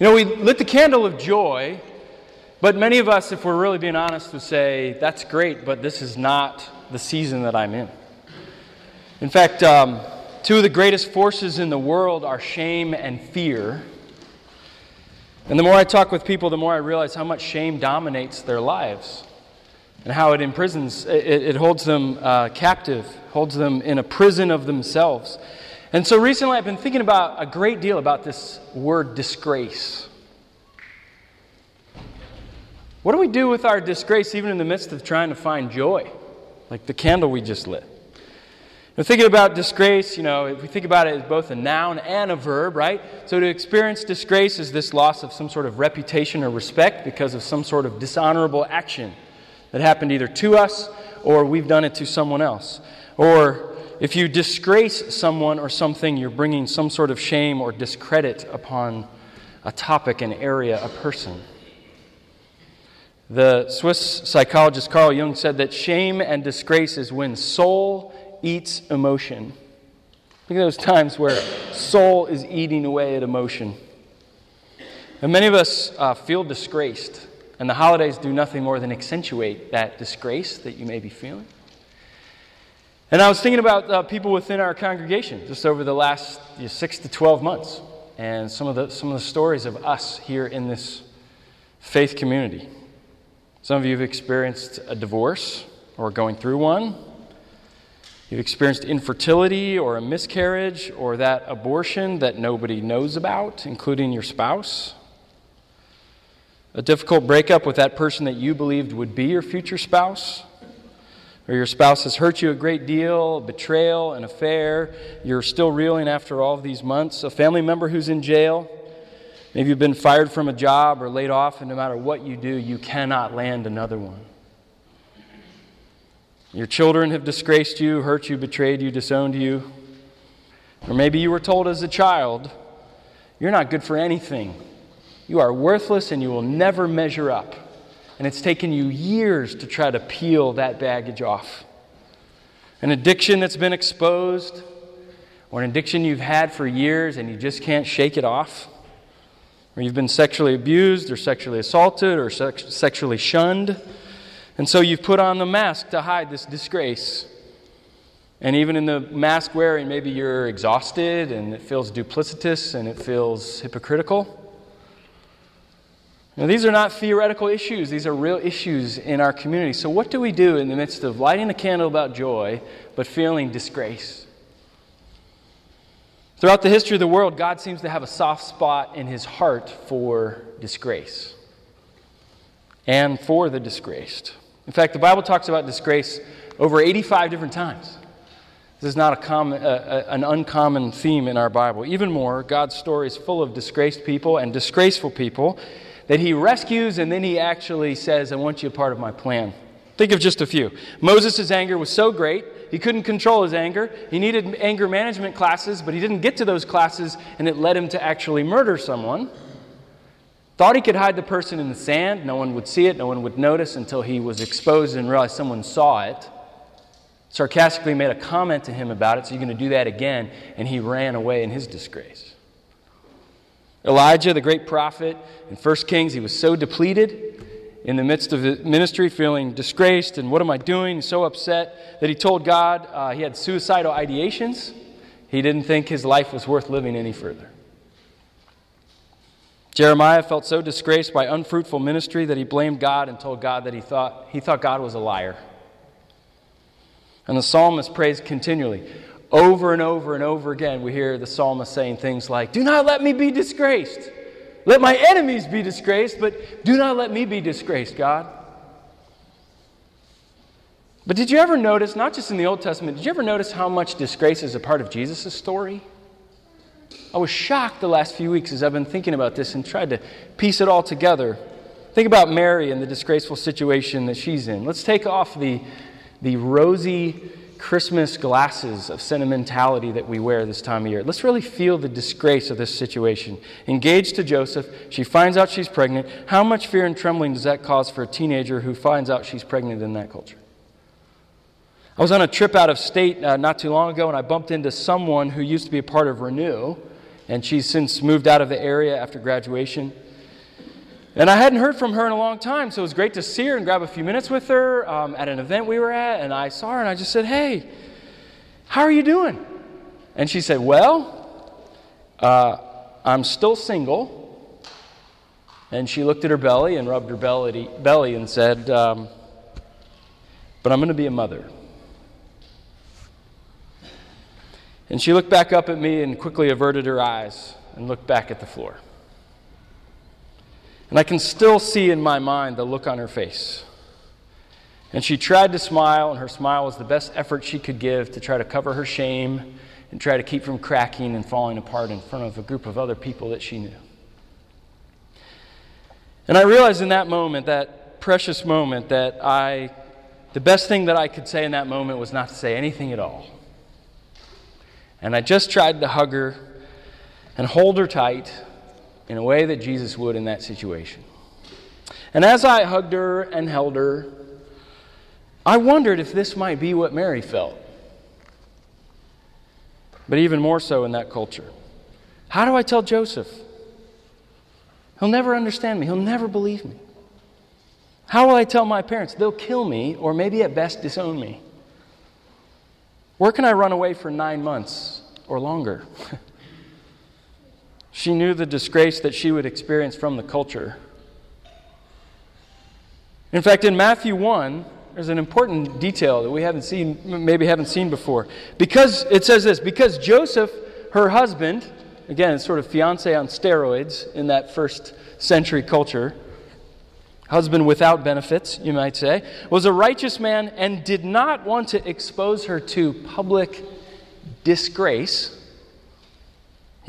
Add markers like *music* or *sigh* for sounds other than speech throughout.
You know, we lit the candle of joy, but many of us, if we're really being honest, would say, that's great, but this is not the season that I'm in. In fact, um, two of the greatest forces in the world are shame and fear. And the more I talk with people, the more I realize how much shame dominates their lives and how it imprisons, it, it holds them uh, captive, holds them in a prison of themselves. And so recently I've been thinking about a great deal about this word disgrace. What do we do with our disgrace even in the midst of trying to find joy? Like the candle we just lit. Now, thinking about disgrace, you know, if we think about it as both a noun and a verb, right? So to experience disgrace is this loss of some sort of reputation or respect because of some sort of dishonorable action that happened either to us or we've done it to someone else. Or if you disgrace someone or something, you're bringing some sort of shame or discredit upon a topic, an area, a person. The Swiss psychologist Carl Jung said that shame and disgrace is when soul eats emotion. Think of those times where soul is eating away at emotion. And many of us uh, feel disgraced, and the holidays do nothing more than accentuate that disgrace that you may be feeling. And I was thinking about uh, people within our congregation just over the last you know, six to 12 months, and some of, the, some of the stories of us here in this faith community. Some of you have experienced a divorce or going through one. You've experienced infertility or a miscarriage or that abortion that nobody knows about, including your spouse. A difficult breakup with that person that you believed would be your future spouse. Or your spouse has hurt you a great deal, betrayal, an affair. You're still reeling after all of these months. A family member who's in jail. Maybe you've been fired from a job or laid off, and no matter what you do, you cannot land another one. Your children have disgraced you, hurt you, betrayed you, disowned you. Or maybe you were told as a child, you're not good for anything. You are worthless and you will never measure up. And it's taken you years to try to peel that baggage off. An addiction that's been exposed, or an addiction you've had for years and you just can't shake it off or you've been sexually abused or sexually assaulted or sex- sexually shunned. And so you've put on the mask to hide this disgrace. And even in the mask wearing, maybe you're exhausted and it feels duplicitous and it feels hypocritical. Now, these are not theoretical issues, these are real issues in our community. So, what do we do in the midst of lighting a candle about joy but feeling disgrace? Throughout the history of the world, God seems to have a soft spot in his heart for disgrace and for the disgraced. In fact, the Bible talks about disgrace over 85 different times. This is not a common, uh, an uncommon theme in our Bible. Even more, God's story is full of disgraced people and disgraceful people that he rescues and then he actually says, I want you a part of my plan. Think of just a few. Moses' anger was so great he couldn't control his anger. He needed anger management classes, but he didn't get to those classes, and it led him to actually murder someone. Thought he could hide the person in the sand. No one would see it, no one would notice until he was exposed and realized someone saw it. Sarcastically made a comment to him about it, so you're going to do that again, and he ran away in his disgrace. Elijah, the great prophet, in 1 Kings, he was so depleted in the midst of his ministry, feeling disgraced and what am I doing? So upset that he told God uh, he had suicidal ideations. He didn't think his life was worth living any further. Jeremiah felt so disgraced by unfruitful ministry that he blamed God and told God that he thought, he thought God was a liar. And the psalmist prays continually. Over and over and over again, we hear the psalmist saying things like, Do not let me be disgraced. Let my enemies be disgraced, but do not let me be disgraced, God. But did you ever notice, not just in the Old Testament, did you ever notice how much disgrace is a part of Jesus' story? I was shocked the last few weeks as I've been thinking about this and tried to piece it all together. Think about Mary and the disgraceful situation that she's in. Let's take off the, the rosy Christmas glasses of sentimentality that we wear this time of year. Let's really feel the disgrace of this situation. Engaged to Joseph, she finds out she's pregnant. How much fear and trembling does that cause for a teenager who finds out she's pregnant in that culture? I was on a trip out of state uh, not too long ago, and I bumped into someone who used to be a part of Renew. and she's since moved out of the area after graduation. And I hadn't heard from her in a long time, so it was great to see her and grab a few minutes with her um, at an event we were at. And I saw her and I just said, Hey, how are you doing? And she said, Well, uh, I'm still single. And she looked at her belly and rubbed her belly, belly and said, um, But I'm going to be a mother. And she looked back up at me and quickly averted her eyes and looked back at the floor. And I can still see in my mind the look on her face. And she tried to smile, and her smile was the best effort she could give to try to cover her shame and try to keep from cracking and falling apart in front of a group of other people that she knew. And I realized in that moment, that precious moment, that I, the best thing that I could say in that moment was not to say anything at all. And I just tried to hug her and hold her tight in a way that Jesus would in that situation. And as I hugged her and held her, I wondered if this might be what Mary felt. But even more so in that culture. How do I tell Joseph? He'll never understand me, he'll never believe me. How will I tell my parents? They'll kill me, or maybe at best disown me. Where can I run away for nine months or longer? *laughs* She knew the disgrace that she would experience from the culture. In fact, in Matthew 1, there's an important detail that we haven't seen, maybe haven't seen before. Because it says this because Joseph, her husband, again, sort of fiance on steroids in that first century culture, husband without benefits, you might say, was a righteous man and did not want to expose her to public disgrace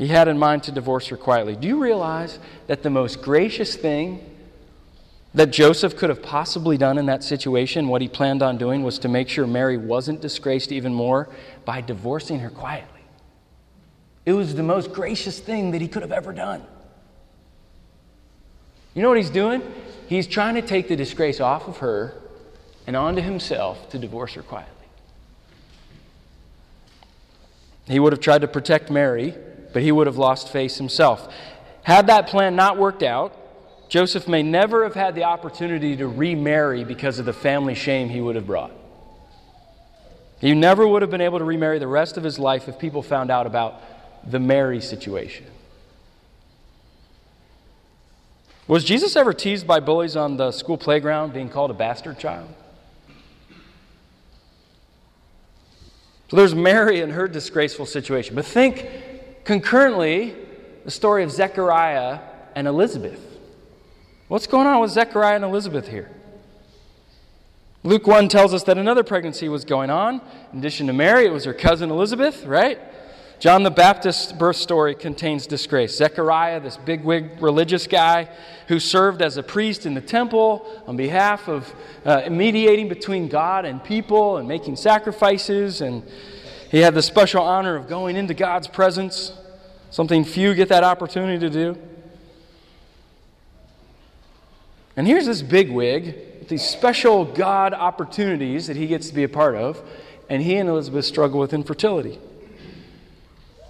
he had in mind to divorce her quietly. Do you realize that the most gracious thing that Joseph could have possibly done in that situation, what he planned on doing, was to make sure Mary wasn't disgraced even more by divorcing her quietly? It was the most gracious thing that he could have ever done. You know what he's doing? He's trying to take the disgrace off of her and onto himself to divorce her quietly. He would have tried to protect Mary but he would have lost face himself. Had that plan not worked out, Joseph may never have had the opportunity to remarry because of the family shame he would have brought. He never would have been able to remarry the rest of his life if people found out about the Mary situation. Was Jesus ever teased by bullies on the school playground being called a bastard child? So there's Mary and her disgraceful situation. But think Concurrently, the story of Zechariah and Elizabeth. What's going on with Zechariah and Elizabeth here? Luke 1 tells us that another pregnancy was going on. In addition to Mary, it was her cousin Elizabeth, right? John the Baptist's birth story contains disgrace. Zechariah, this bigwig religious guy who served as a priest in the temple on behalf of uh, mediating between God and people and making sacrifices and he had the special honor of going into God's presence, something few get that opportunity to do. And here's this big wig with these special God opportunities that he gets to be a part of, and he and Elizabeth struggle with infertility.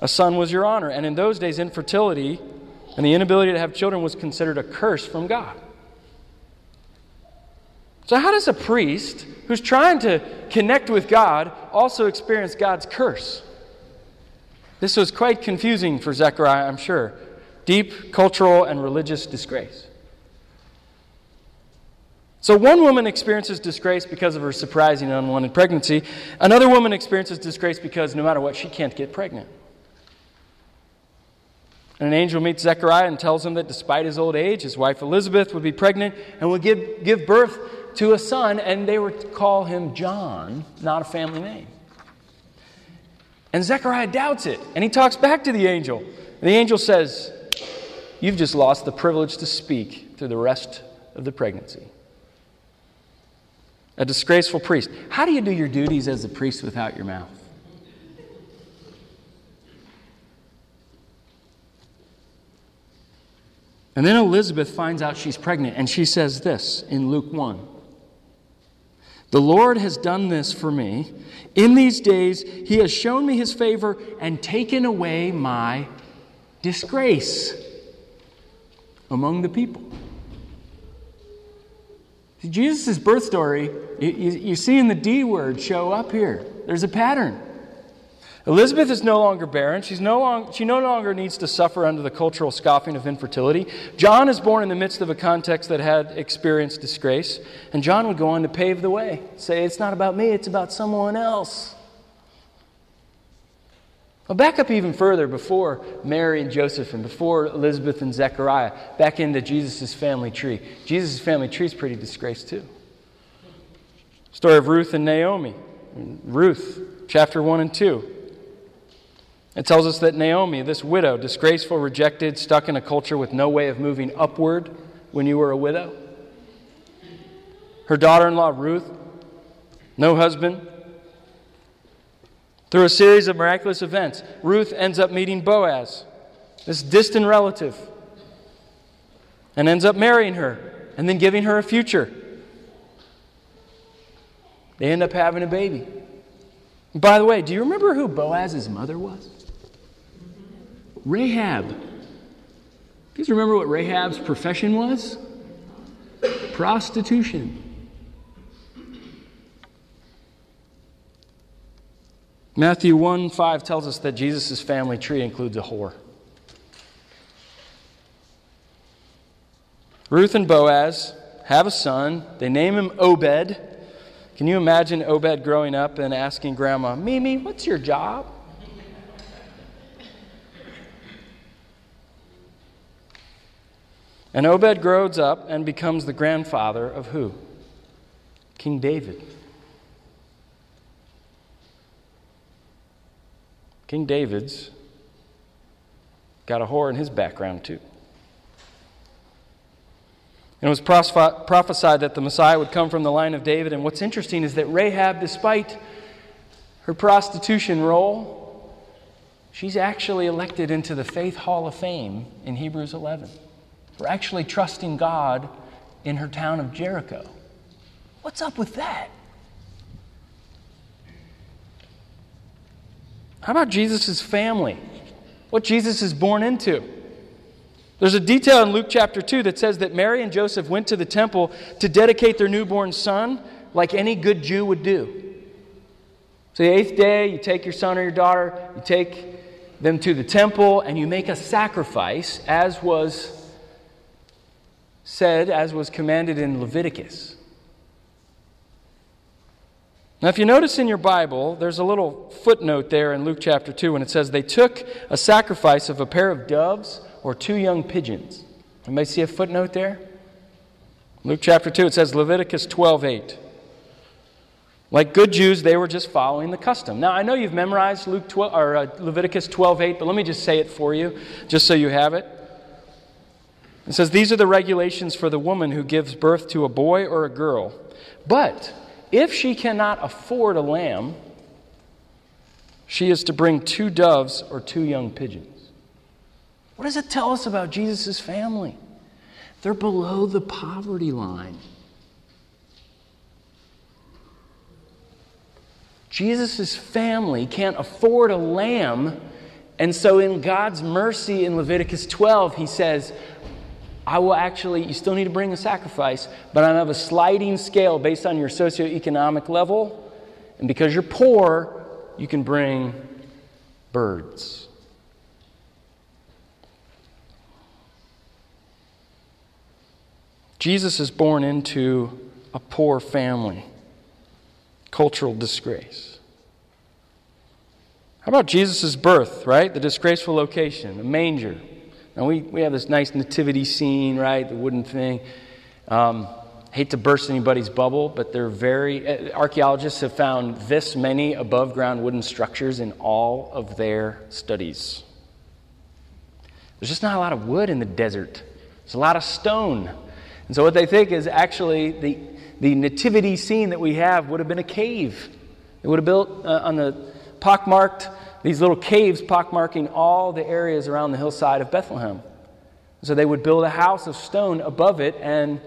A son was your honor, and in those days, infertility and the inability to have children was considered a curse from God. So, how does a priest who's trying to connect with God also experience God's curse? This was quite confusing for Zechariah, I'm sure. Deep cultural and religious disgrace. So, one woman experiences disgrace because of her surprising unwanted pregnancy. Another woman experiences disgrace because no matter what, she can't get pregnant. And an angel meets Zechariah and tells him that despite his old age, his wife Elizabeth would be pregnant and would give, give birth to a son, and they would call him John, not a family name. And Zechariah doubts it, and he talks back to the angel. And the angel says, You've just lost the privilege to speak through the rest of the pregnancy. A disgraceful priest. How do you do your duties as a priest without your mouth? And then Elizabeth finds out she's pregnant, and she says this in Luke 1 the Lord has done this for me. In these days, He has shown me His favor and taken away my disgrace among the people. Jesus' birth story, you, you, see in the D word show up here. There's a pattern. Elizabeth is no longer barren. She's no long, she no longer needs to suffer under the cultural scoffing of infertility. John is born in the midst of a context that had experienced disgrace. And John would go on to pave the way, say, It's not about me, it's about someone else. Well, back up even further before Mary and Joseph and before Elizabeth and Zechariah, back into Jesus' family tree. Jesus' family tree is pretty disgraced too. Story of Ruth and Naomi. Ruth, chapter 1 and 2. It tells us that Naomi, this widow, disgraceful, rejected, stuck in a culture with no way of moving upward when you were a widow. Her daughter in law, Ruth, no husband. Through a series of miraculous events, Ruth ends up meeting Boaz, this distant relative, and ends up marrying her and then giving her a future. They end up having a baby. by the way, do you remember who Boaz's mother was? Rahab. You guys remember what Rahab's profession was? Prostitution. Matthew 1 5 tells us that Jesus' family tree includes a whore. Ruth and Boaz have a son. They name him Obed. Can you imagine Obed growing up and asking Grandma, Mimi, what's your job? And Obed grows up and becomes the grandfather of who? King David. King David's got a whore in his background, too. And it was prophesied that the Messiah would come from the line of David. And what's interesting is that Rahab, despite her prostitution role, she's actually elected into the Faith Hall of Fame in Hebrews 11 for actually trusting God in her town of Jericho. What's up with that? How about Jesus' family? What Jesus is born into? There's a detail in Luke chapter 2 that says that Mary and Joseph went to the temple to dedicate their newborn son like any good Jew would do. So, the eighth day, you take your son or your daughter, you take them to the temple, and you make a sacrifice, as was said, as was commanded in Leviticus. Now, if you notice in your Bible, there's a little footnote there in Luke chapter 2 when it says, They took a sacrifice of a pair of doves or two young pigeons. Anybody see a footnote there? Luke chapter 2, it says Leviticus 12 8. Like good Jews, they were just following the custom. Now, I know you've memorized Luke 12, or uh, Leviticus 12 8, but let me just say it for you, just so you have it. It says, These are the regulations for the woman who gives birth to a boy or a girl. But if she cannot afford a lamb, she is to bring two doves or two young pigeons. What does it tell us about Jesus' family? They're below the poverty line. Jesus' family can't afford a lamb, and so in God's mercy in Leviticus 12, he says, I will actually, you still need to bring a sacrifice, but I have a sliding scale based on your socioeconomic level. And because you're poor, you can bring birds. Jesus is born into a poor family, cultural disgrace. How about Jesus' birth, right? The disgraceful location, the manger. And we, we have this nice nativity scene, right? The wooden thing. Um, hate to burst anybody's bubble, but they're very. Uh, archaeologists have found this many above ground wooden structures in all of their studies. There's just not a lot of wood in the desert, there's a lot of stone. And so, what they think is actually the, the nativity scene that we have would have been a cave. It would have built uh, on the pockmarked these little caves pockmarking all the areas around the hillside of Bethlehem. So they would build a house of stone above it, and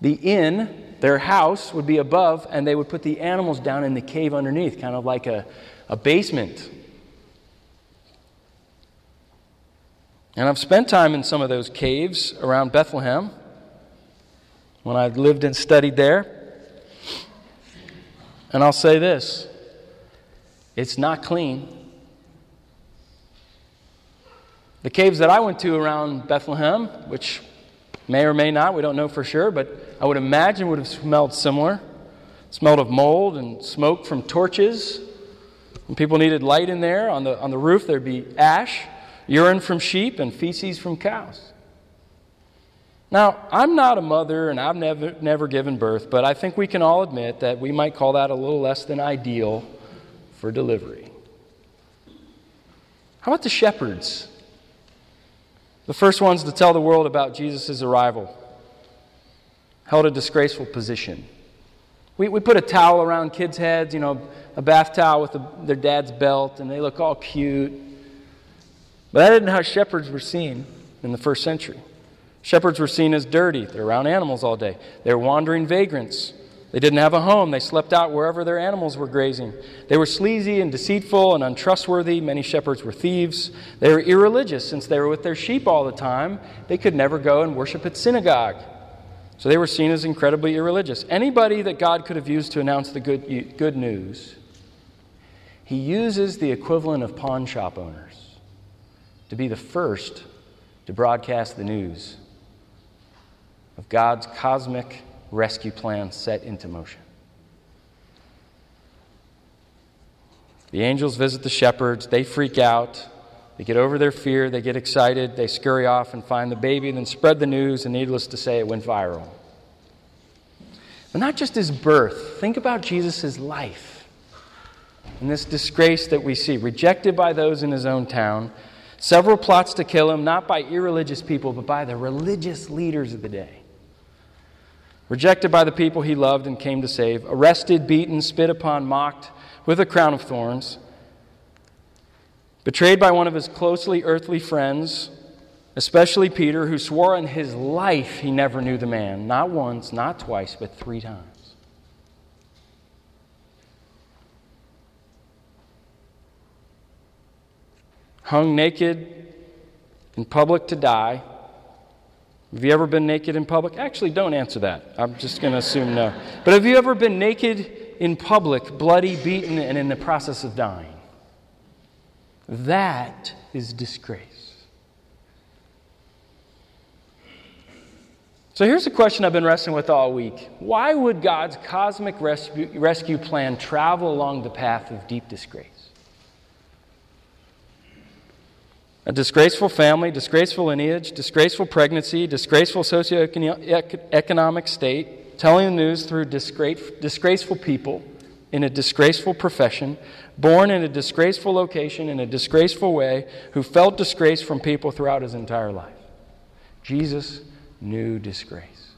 the inn, their house, would be above, and they would put the animals down in the cave underneath, kind of like a, a basement. And I've spent time in some of those caves around Bethlehem when I lived and studied there. And I'll say this it's not clean. The caves that I went to around Bethlehem, which may or may not, we don't know for sure, but I would imagine would have smelled similar. smelled of mold and smoke from torches. When people needed light in there, on the, on the roof there'd be ash, urine from sheep, and feces from cows. Now, I'm not a mother and I've never, never given birth, but I think we can all admit that we might call that a little less than ideal for delivery. How about the shepherds? The first ones to tell the world about Jesus' arrival held a disgraceful position. We, we put a towel around kids' heads, you know, a bath towel with a, their dad's belt, and they look all cute. But that isn't how shepherds were seen in the first century. Shepherds were seen as dirty. They're around animals all day. They're wandering vagrants. They didn't have a home. They slept out wherever their animals were grazing. They were sleazy and deceitful and untrustworthy. Many shepherds were thieves. They were irreligious since they were with their sheep all the time. They could never go and worship at synagogue. So they were seen as incredibly irreligious. Anybody that God could have used to announce the good, good news, he uses the equivalent of pawn shop owners to be the first to broadcast the news of God's cosmic rescue plan set into motion. The angels visit the shepherds. They freak out. They get over their fear. They get excited. They scurry off and find the baby and then spread the news, and needless to say, it went viral. But not just his birth. Think about Jesus' life and this disgrace that we see, rejected by those in his own town. Several plots to kill him, not by irreligious people, but by the religious leaders of the day rejected by the people he loved and came to save, arrested, beaten, spit upon, mocked with a crown of thorns, betrayed by one of his closely earthly friends, especially Peter, who swore on his life he never knew the man, not once, not twice, but three times. Hung naked in public to die have you ever been naked in public? Actually, don't answer that. I'm just going to assume no. But have you ever been naked in public, bloody, beaten, and in the process of dying? That is disgrace. So here's a question I've been wrestling with all week. Why would God's cosmic rescue, rescue plan travel along the path of deep disgrace? A disgraceful family, disgraceful lineage, disgraceful pregnancy, disgraceful socioeconomic state, telling the news through disgraceful people in a disgraceful profession, born in a disgraceful location in a disgraceful way, who felt disgrace from people throughout his entire life. Jesus knew disgrace.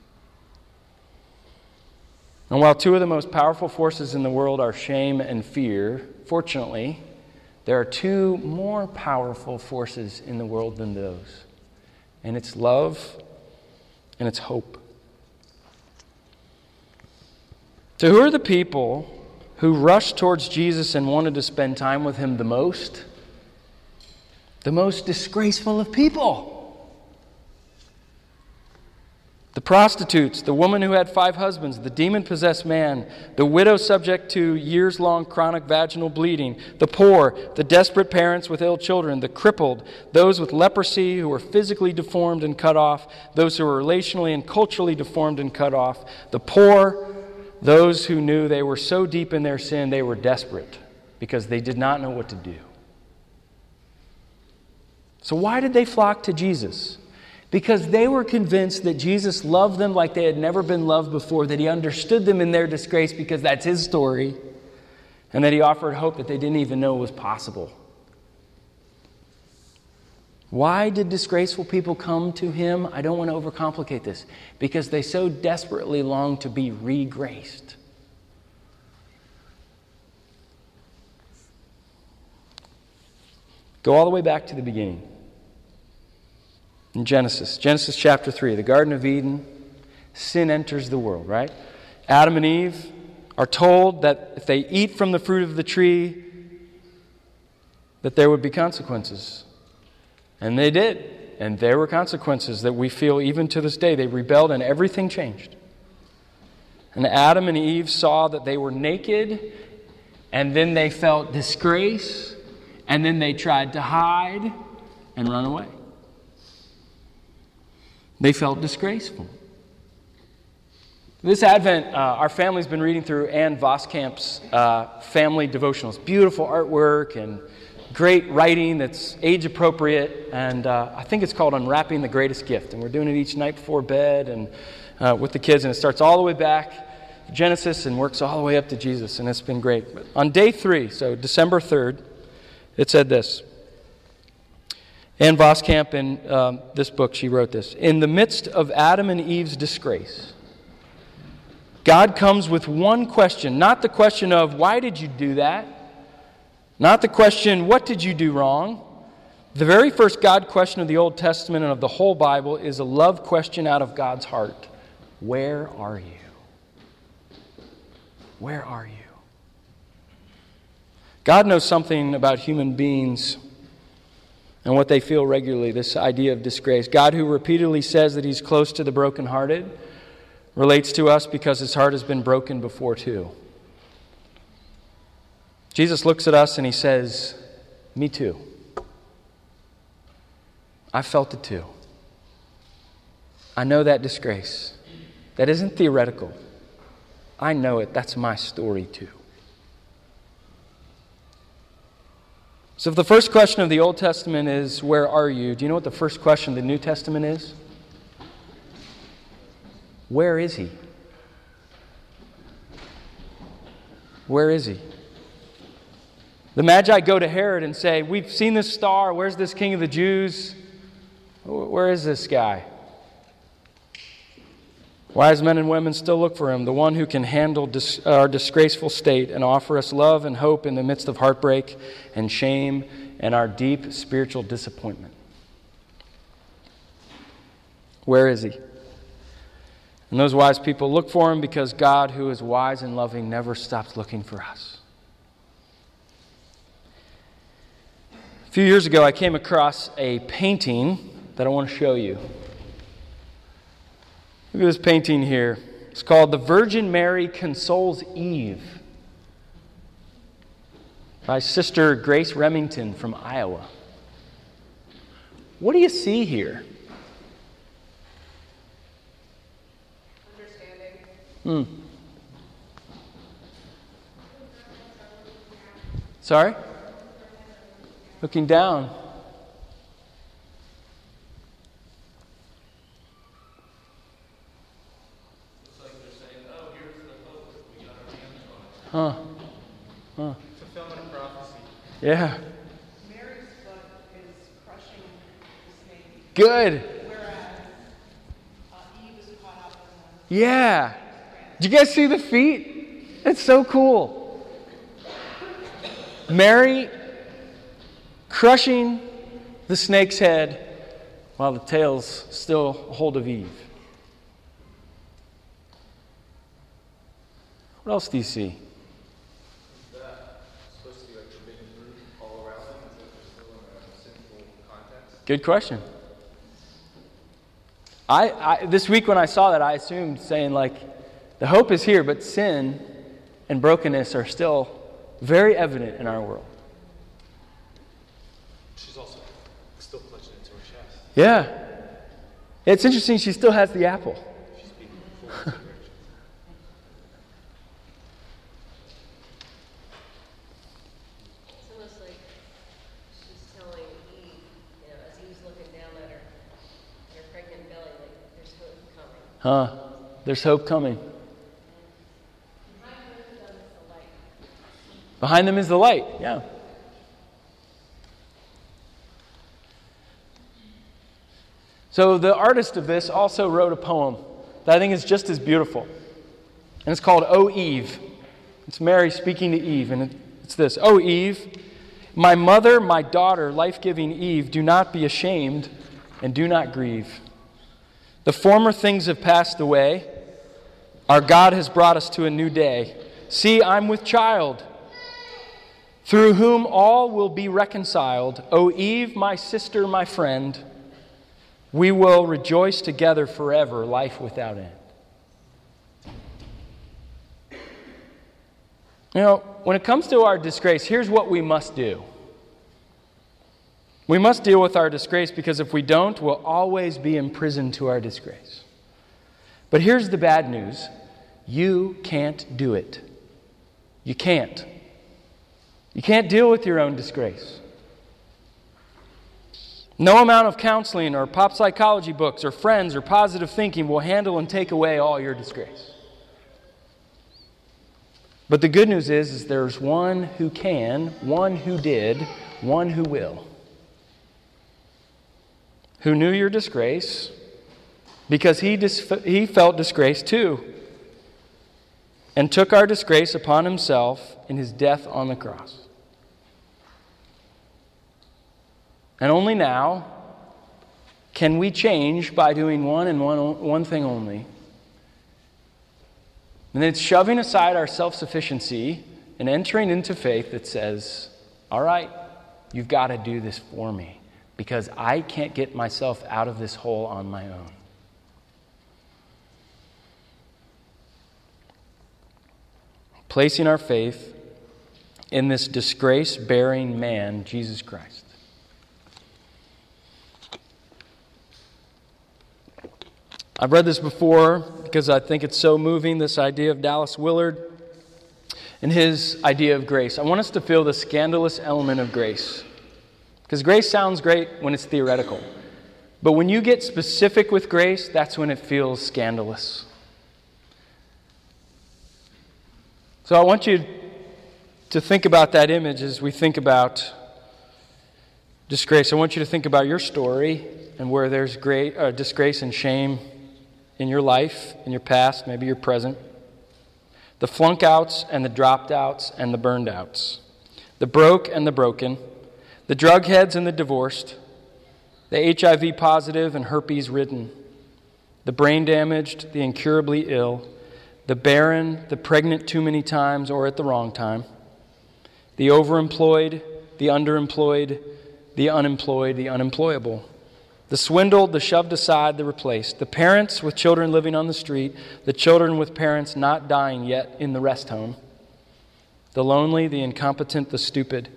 And while two of the most powerful forces in the world are shame and fear, fortunately, there are two more powerful forces in the world than those, and it's love and it's hope. So, who are the people who rushed towards Jesus and wanted to spend time with him the most? The most disgraceful of people. The prostitutes, the woman who had five husbands, the demon possessed man, the widow subject to years long chronic vaginal bleeding, the poor, the desperate parents with ill children, the crippled, those with leprosy who were physically deformed and cut off, those who were relationally and culturally deformed and cut off, the poor, those who knew they were so deep in their sin they were desperate because they did not know what to do. So, why did they flock to Jesus? Because they were convinced that Jesus loved them like they had never been loved before, that he understood them in their disgrace because that's his story, and that he offered hope that they didn't even know was possible. Why did disgraceful people come to him? I don't want to overcomplicate this. Because they so desperately long to be regraced. Go all the way back to the beginning in Genesis. Genesis chapter 3, the Garden of Eden, sin enters the world, right? Adam and Eve are told that if they eat from the fruit of the tree, that there would be consequences. And they did. and there were consequences that we feel even to this day. They rebelled, and everything changed. And Adam and Eve saw that they were naked, and then they felt disgrace, and then they tried to hide and run away. They felt disgraceful. This Advent, uh, our family's been reading through Ann Voskamp's uh, family devotionals. Beautiful artwork and great writing that's age appropriate. And uh, I think it's called Unwrapping the Greatest Gift. And we're doing it each night before bed and uh, with the kids. And it starts all the way back, Genesis, and works all the way up to Jesus. And it's been great. But on day three, so December 3rd, it said this. Ann Voskamp, in um, this book, she wrote this In the midst of Adam and Eve's disgrace, God comes with one question, not the question of, why did you do that? Not the question, what did you do wrong? The very first God question of the Old Testament and of the whole Bible is a love question out of God's heart Where are you? Where are you? God knows something about human beings and what they feel regularly this idea of disgrace. God, who repeatedly says that He's close to the brokenhearted, relates to us because his heart has been broken before, too. Jesus looks at us and he says, Me too. I felt it too. I know that disgrace. That isn't theoretical. I know it. That's my story too. So, if the first question of the Old Testament is, Where are you? Do you know what the first question of the New Testament is? Where is he? Where is he? The Magi go to Herod and say, We've seen this star. Where's this king of the Jews? Where is this guy? Wise men and women still look for him, the one who can handle dis- our disgraceful state and offer us love and hope in the midst of heartbreak and shame and our deep spiritual disappointment. Where is he? And those wise people look for him because God, who is wise and loving, never stops looking for us. A few years ago, I came across a painting that I want to show you. Look at this painting here. It's called The Virgin Mary Consoles Eve by Sister Grace Remington from Iowa. What do you see here? Hmm. Sorry? Looking down. Huh. Huh. Fulfillment of prophecy. Yeah. Mary's foot is crushing the snake. Good. Whereas uh, Eve is caught up in the. Yeah. Do you guys see the feet? It's so cool. Mary crushing the snake's head while the tail's still hold of Eve. What else do you see? Good question. I, I, this week when I saw that, I assumed saying, like, the hope is here, but sin and brokenness are still very evident in our world. She's also still clutching it into her chest. Yeah. It's interesting, she still has the apple. Huh? There's hope coming. Behind them is the light, yeah. So the artist of this also wrote a poem that I think is just as beautiful. And it's called O Eve. It's Mary speaking to Eve. And it's this O Eve, my mother, my daughter, life giving Eve, do not be ashamed and do not grieve. The former things have passed away. Our God has brought us to a new day. See, I'm with child through whom all will be reconciled. O Eve, my sister, my friend, We will rejoice together forever, life without end. You know, when it comes to our disgrace, here's what we must do. We must deal with our disgrace because if we don't, we'll always be imprisoned to our disgrace. But here's the bad news you can't do it. You can't. You can't deal with your own disgrace. No amount of counseling or pop psychology books or friends or positive thinking will handle and take away all your disgrace. But the good news is, is there's one who can, one who did, one who will. Who knew your disgrace because he, dis- he felt disgrace too and took our disgrace upon himself in his death on the cross. And only now can we change by doing one and one, one thing only. And it's shoving aside our self sufficiency and entering into faith that says, All right, you've got to do this for me because I can't get myself out of this hole on my own. Placing our faith in this disgrace bearing man, Jesus Christ. I've read this before because I think it's so moving this idea of Dallas Willard and his idea of grace. I want us to feel the scandalous element of grace. Because grace sounds great when it's theoretical. But when you get specific with grace, that's when it feels scandalous. So I want you to think about that image as we think about disgrace. I want you to think about your story and where there's great, uh, disgrace and shame in your life, in your past, maybe your present. The flunk outs and the dropped outs and the burned outs. The broke and the broken. The drug heads and the divorced. The HIV positive and herpes ridden. The brain damaged, the incurably ill. The barren, the pregnant too many times or at the wrong time. The overemployed, the underemployed, the unemployed, the unemployable the swindled, the shoved aside, the replaced, the parents with children living on the street, the children with parents not dying yet in the rest home, the lonely, the incompetent, the stupid,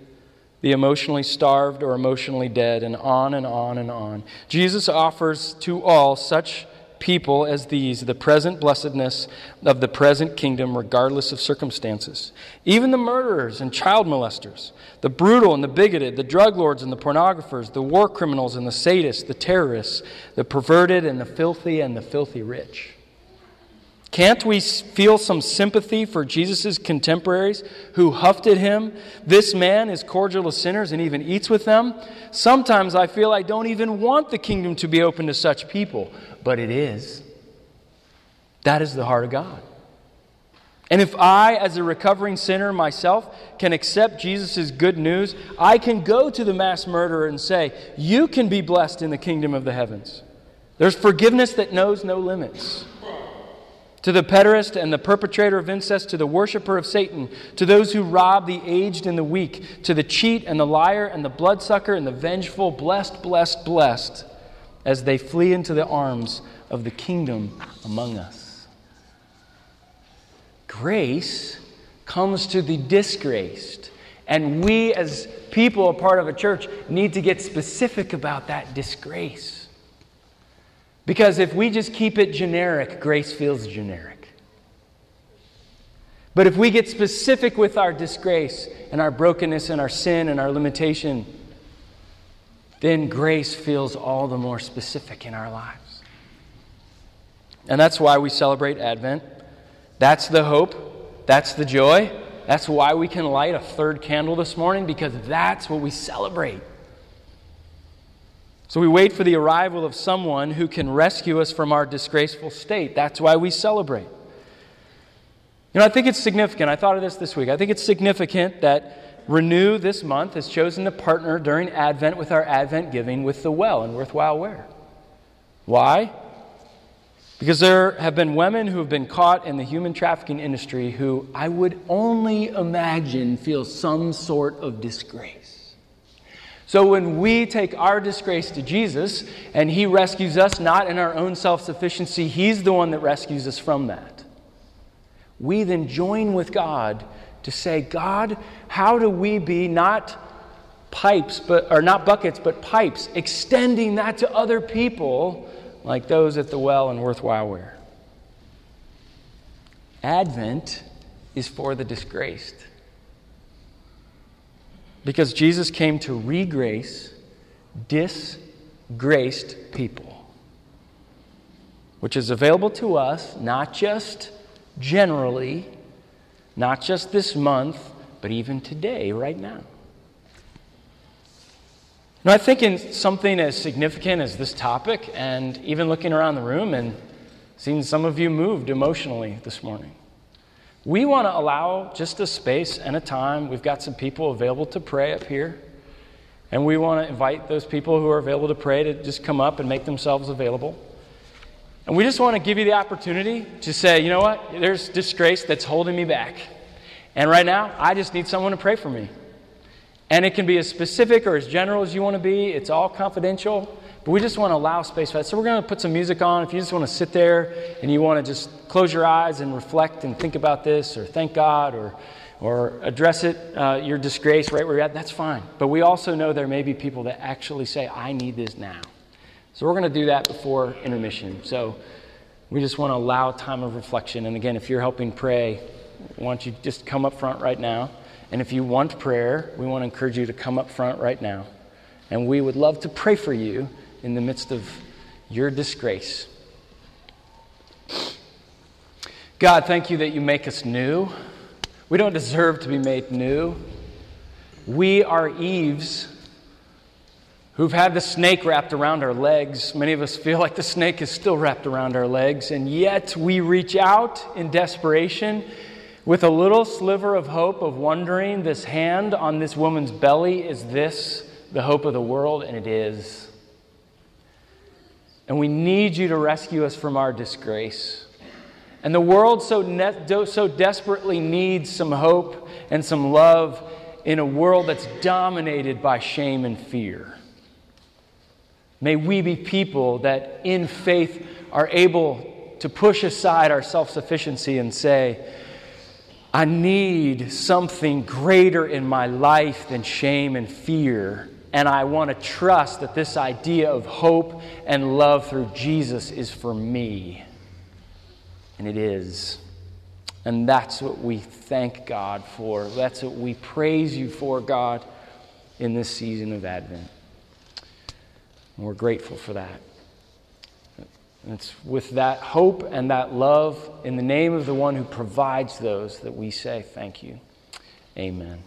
the emotionally starved or emotionally dead, and on and on and on. Jesus offers to all such people as these the present blessedness of the present kingdom, regardless of circumstances. Even the murderers and child molesters, the brutal and the bigoted, the drug lords and the pornographers, the war criminals and the sadists, the terrorists, the perverted and the filthy and the filthy rich. Can't we feel some sympathy for Jesus' contemporaries who huffed at him? This man is cordial to sinners and even eats with them. Sometimes I feel I don't even want the kingdom to be open to such people, but it is. That is the heart of God. And if I, as a recovering sinner myself, can accept Jesus' good news, I can go to the mass murderer and say, You can be blessed in the kingdom of the heavens. There's forgiveness that knows no limits to the pederast and the perpetrator of incest, to the worshiper of Satan, to those who rob the aged and the weak, to the cheat and the liar and the bloodsucker and the vengeful, blessed, blessed, blessed, as they flee into the arms of the kingdom among us. Grace comes to the disgraced. And we, as people, a part of a church, need to get specific about that disgrace. Because if we just keep it generic, grace feels generic. But if we get specific with our disgrace and our brokenness and our sin and our limitation, then grace feels all the more specific in our lives. And that's why we celebrate Advent. That's the hope. That's the joy. That's why we can light a third candle this morning because that's what we celebrate. So we wait for the arrival of someone who can rescue us from our disgraceful state. That's why we celebrate. You know, I think it's significant. I thought of this this week. I think it's significant that Renew this month has chosen to partner during Advent with our Advent giving with the well and worthwhile wear. Why? Because there have been women who have been caught in the human trafficking industry who I would only imagine feel some sort of disgrace So when we take our disgrace to Jesus and He rescues us not in our own self sufficiency, He's the one that rescues us from that. We then join with God to say, God, how do we be not pipes, but, or not buckets, but pipes, extending that to other people like those at the well in Worthwhile Wear? Advent is for the disgraced. Because Jesus came to regrace disgraced people, which is available to us not just generally, not just this month, but even today, right now. Now, I think in something as significant as this topic, and even looking around the room and seeing some of you moved emotionally this morning, we want to allow just a space and a time. We've got some people available to pray up here. And we want to invite those people who are available to pray to just come up and make themselves available. And we just want to give you the opportunity to say, you know what? There's disgrace that's holding me back. And right now, I just need someone to pray for me. And it can be as specific or as general as you want to be, it's all confidential. But we just want to allow space for that. So we're going to put some music on. If you just want to sit there and you want to just close your eyes and reflect and think about this or thank God or, or address it, uh, your disgrace right where you're at, that's fine. But we also know there may be people that actually say, I need this now. So we're going to do that before intermission. So we just want to allow time of reflection. And again, if you're helping pray, why don't you just come up front right now? And if you want prayer, we want to encourage you to come up front right now. And we would love to pray for you in the midst of your disgrace. God, thank you that you make us new. We don't deserve to be made new. We are Eves who've had the snake wrapped around our legs. Many of us feel like the snake is still wrapped around our legs, and yet we reach out in desperation with a little sliver of hope of wondering this hand on this woman's belly is this the hope of the world? And it is. And we need you to rescue us from our disgrace. And the world so, ne- so desperately needs some hope and some love in a world that's dominated by shame and fear. May we be people that in faith are able to push aside our self sufficiency and say, I need something greater in my life than shame and fear. And I want to trust that this idea of hope and love through Jesus is for me. And it is. And that's what we thank God for. That's what we praise you for, God, in this season of Advent. And we're grateful for that. And it's with that hope and that love in the name of the one who provides those that we say thank you. Amen.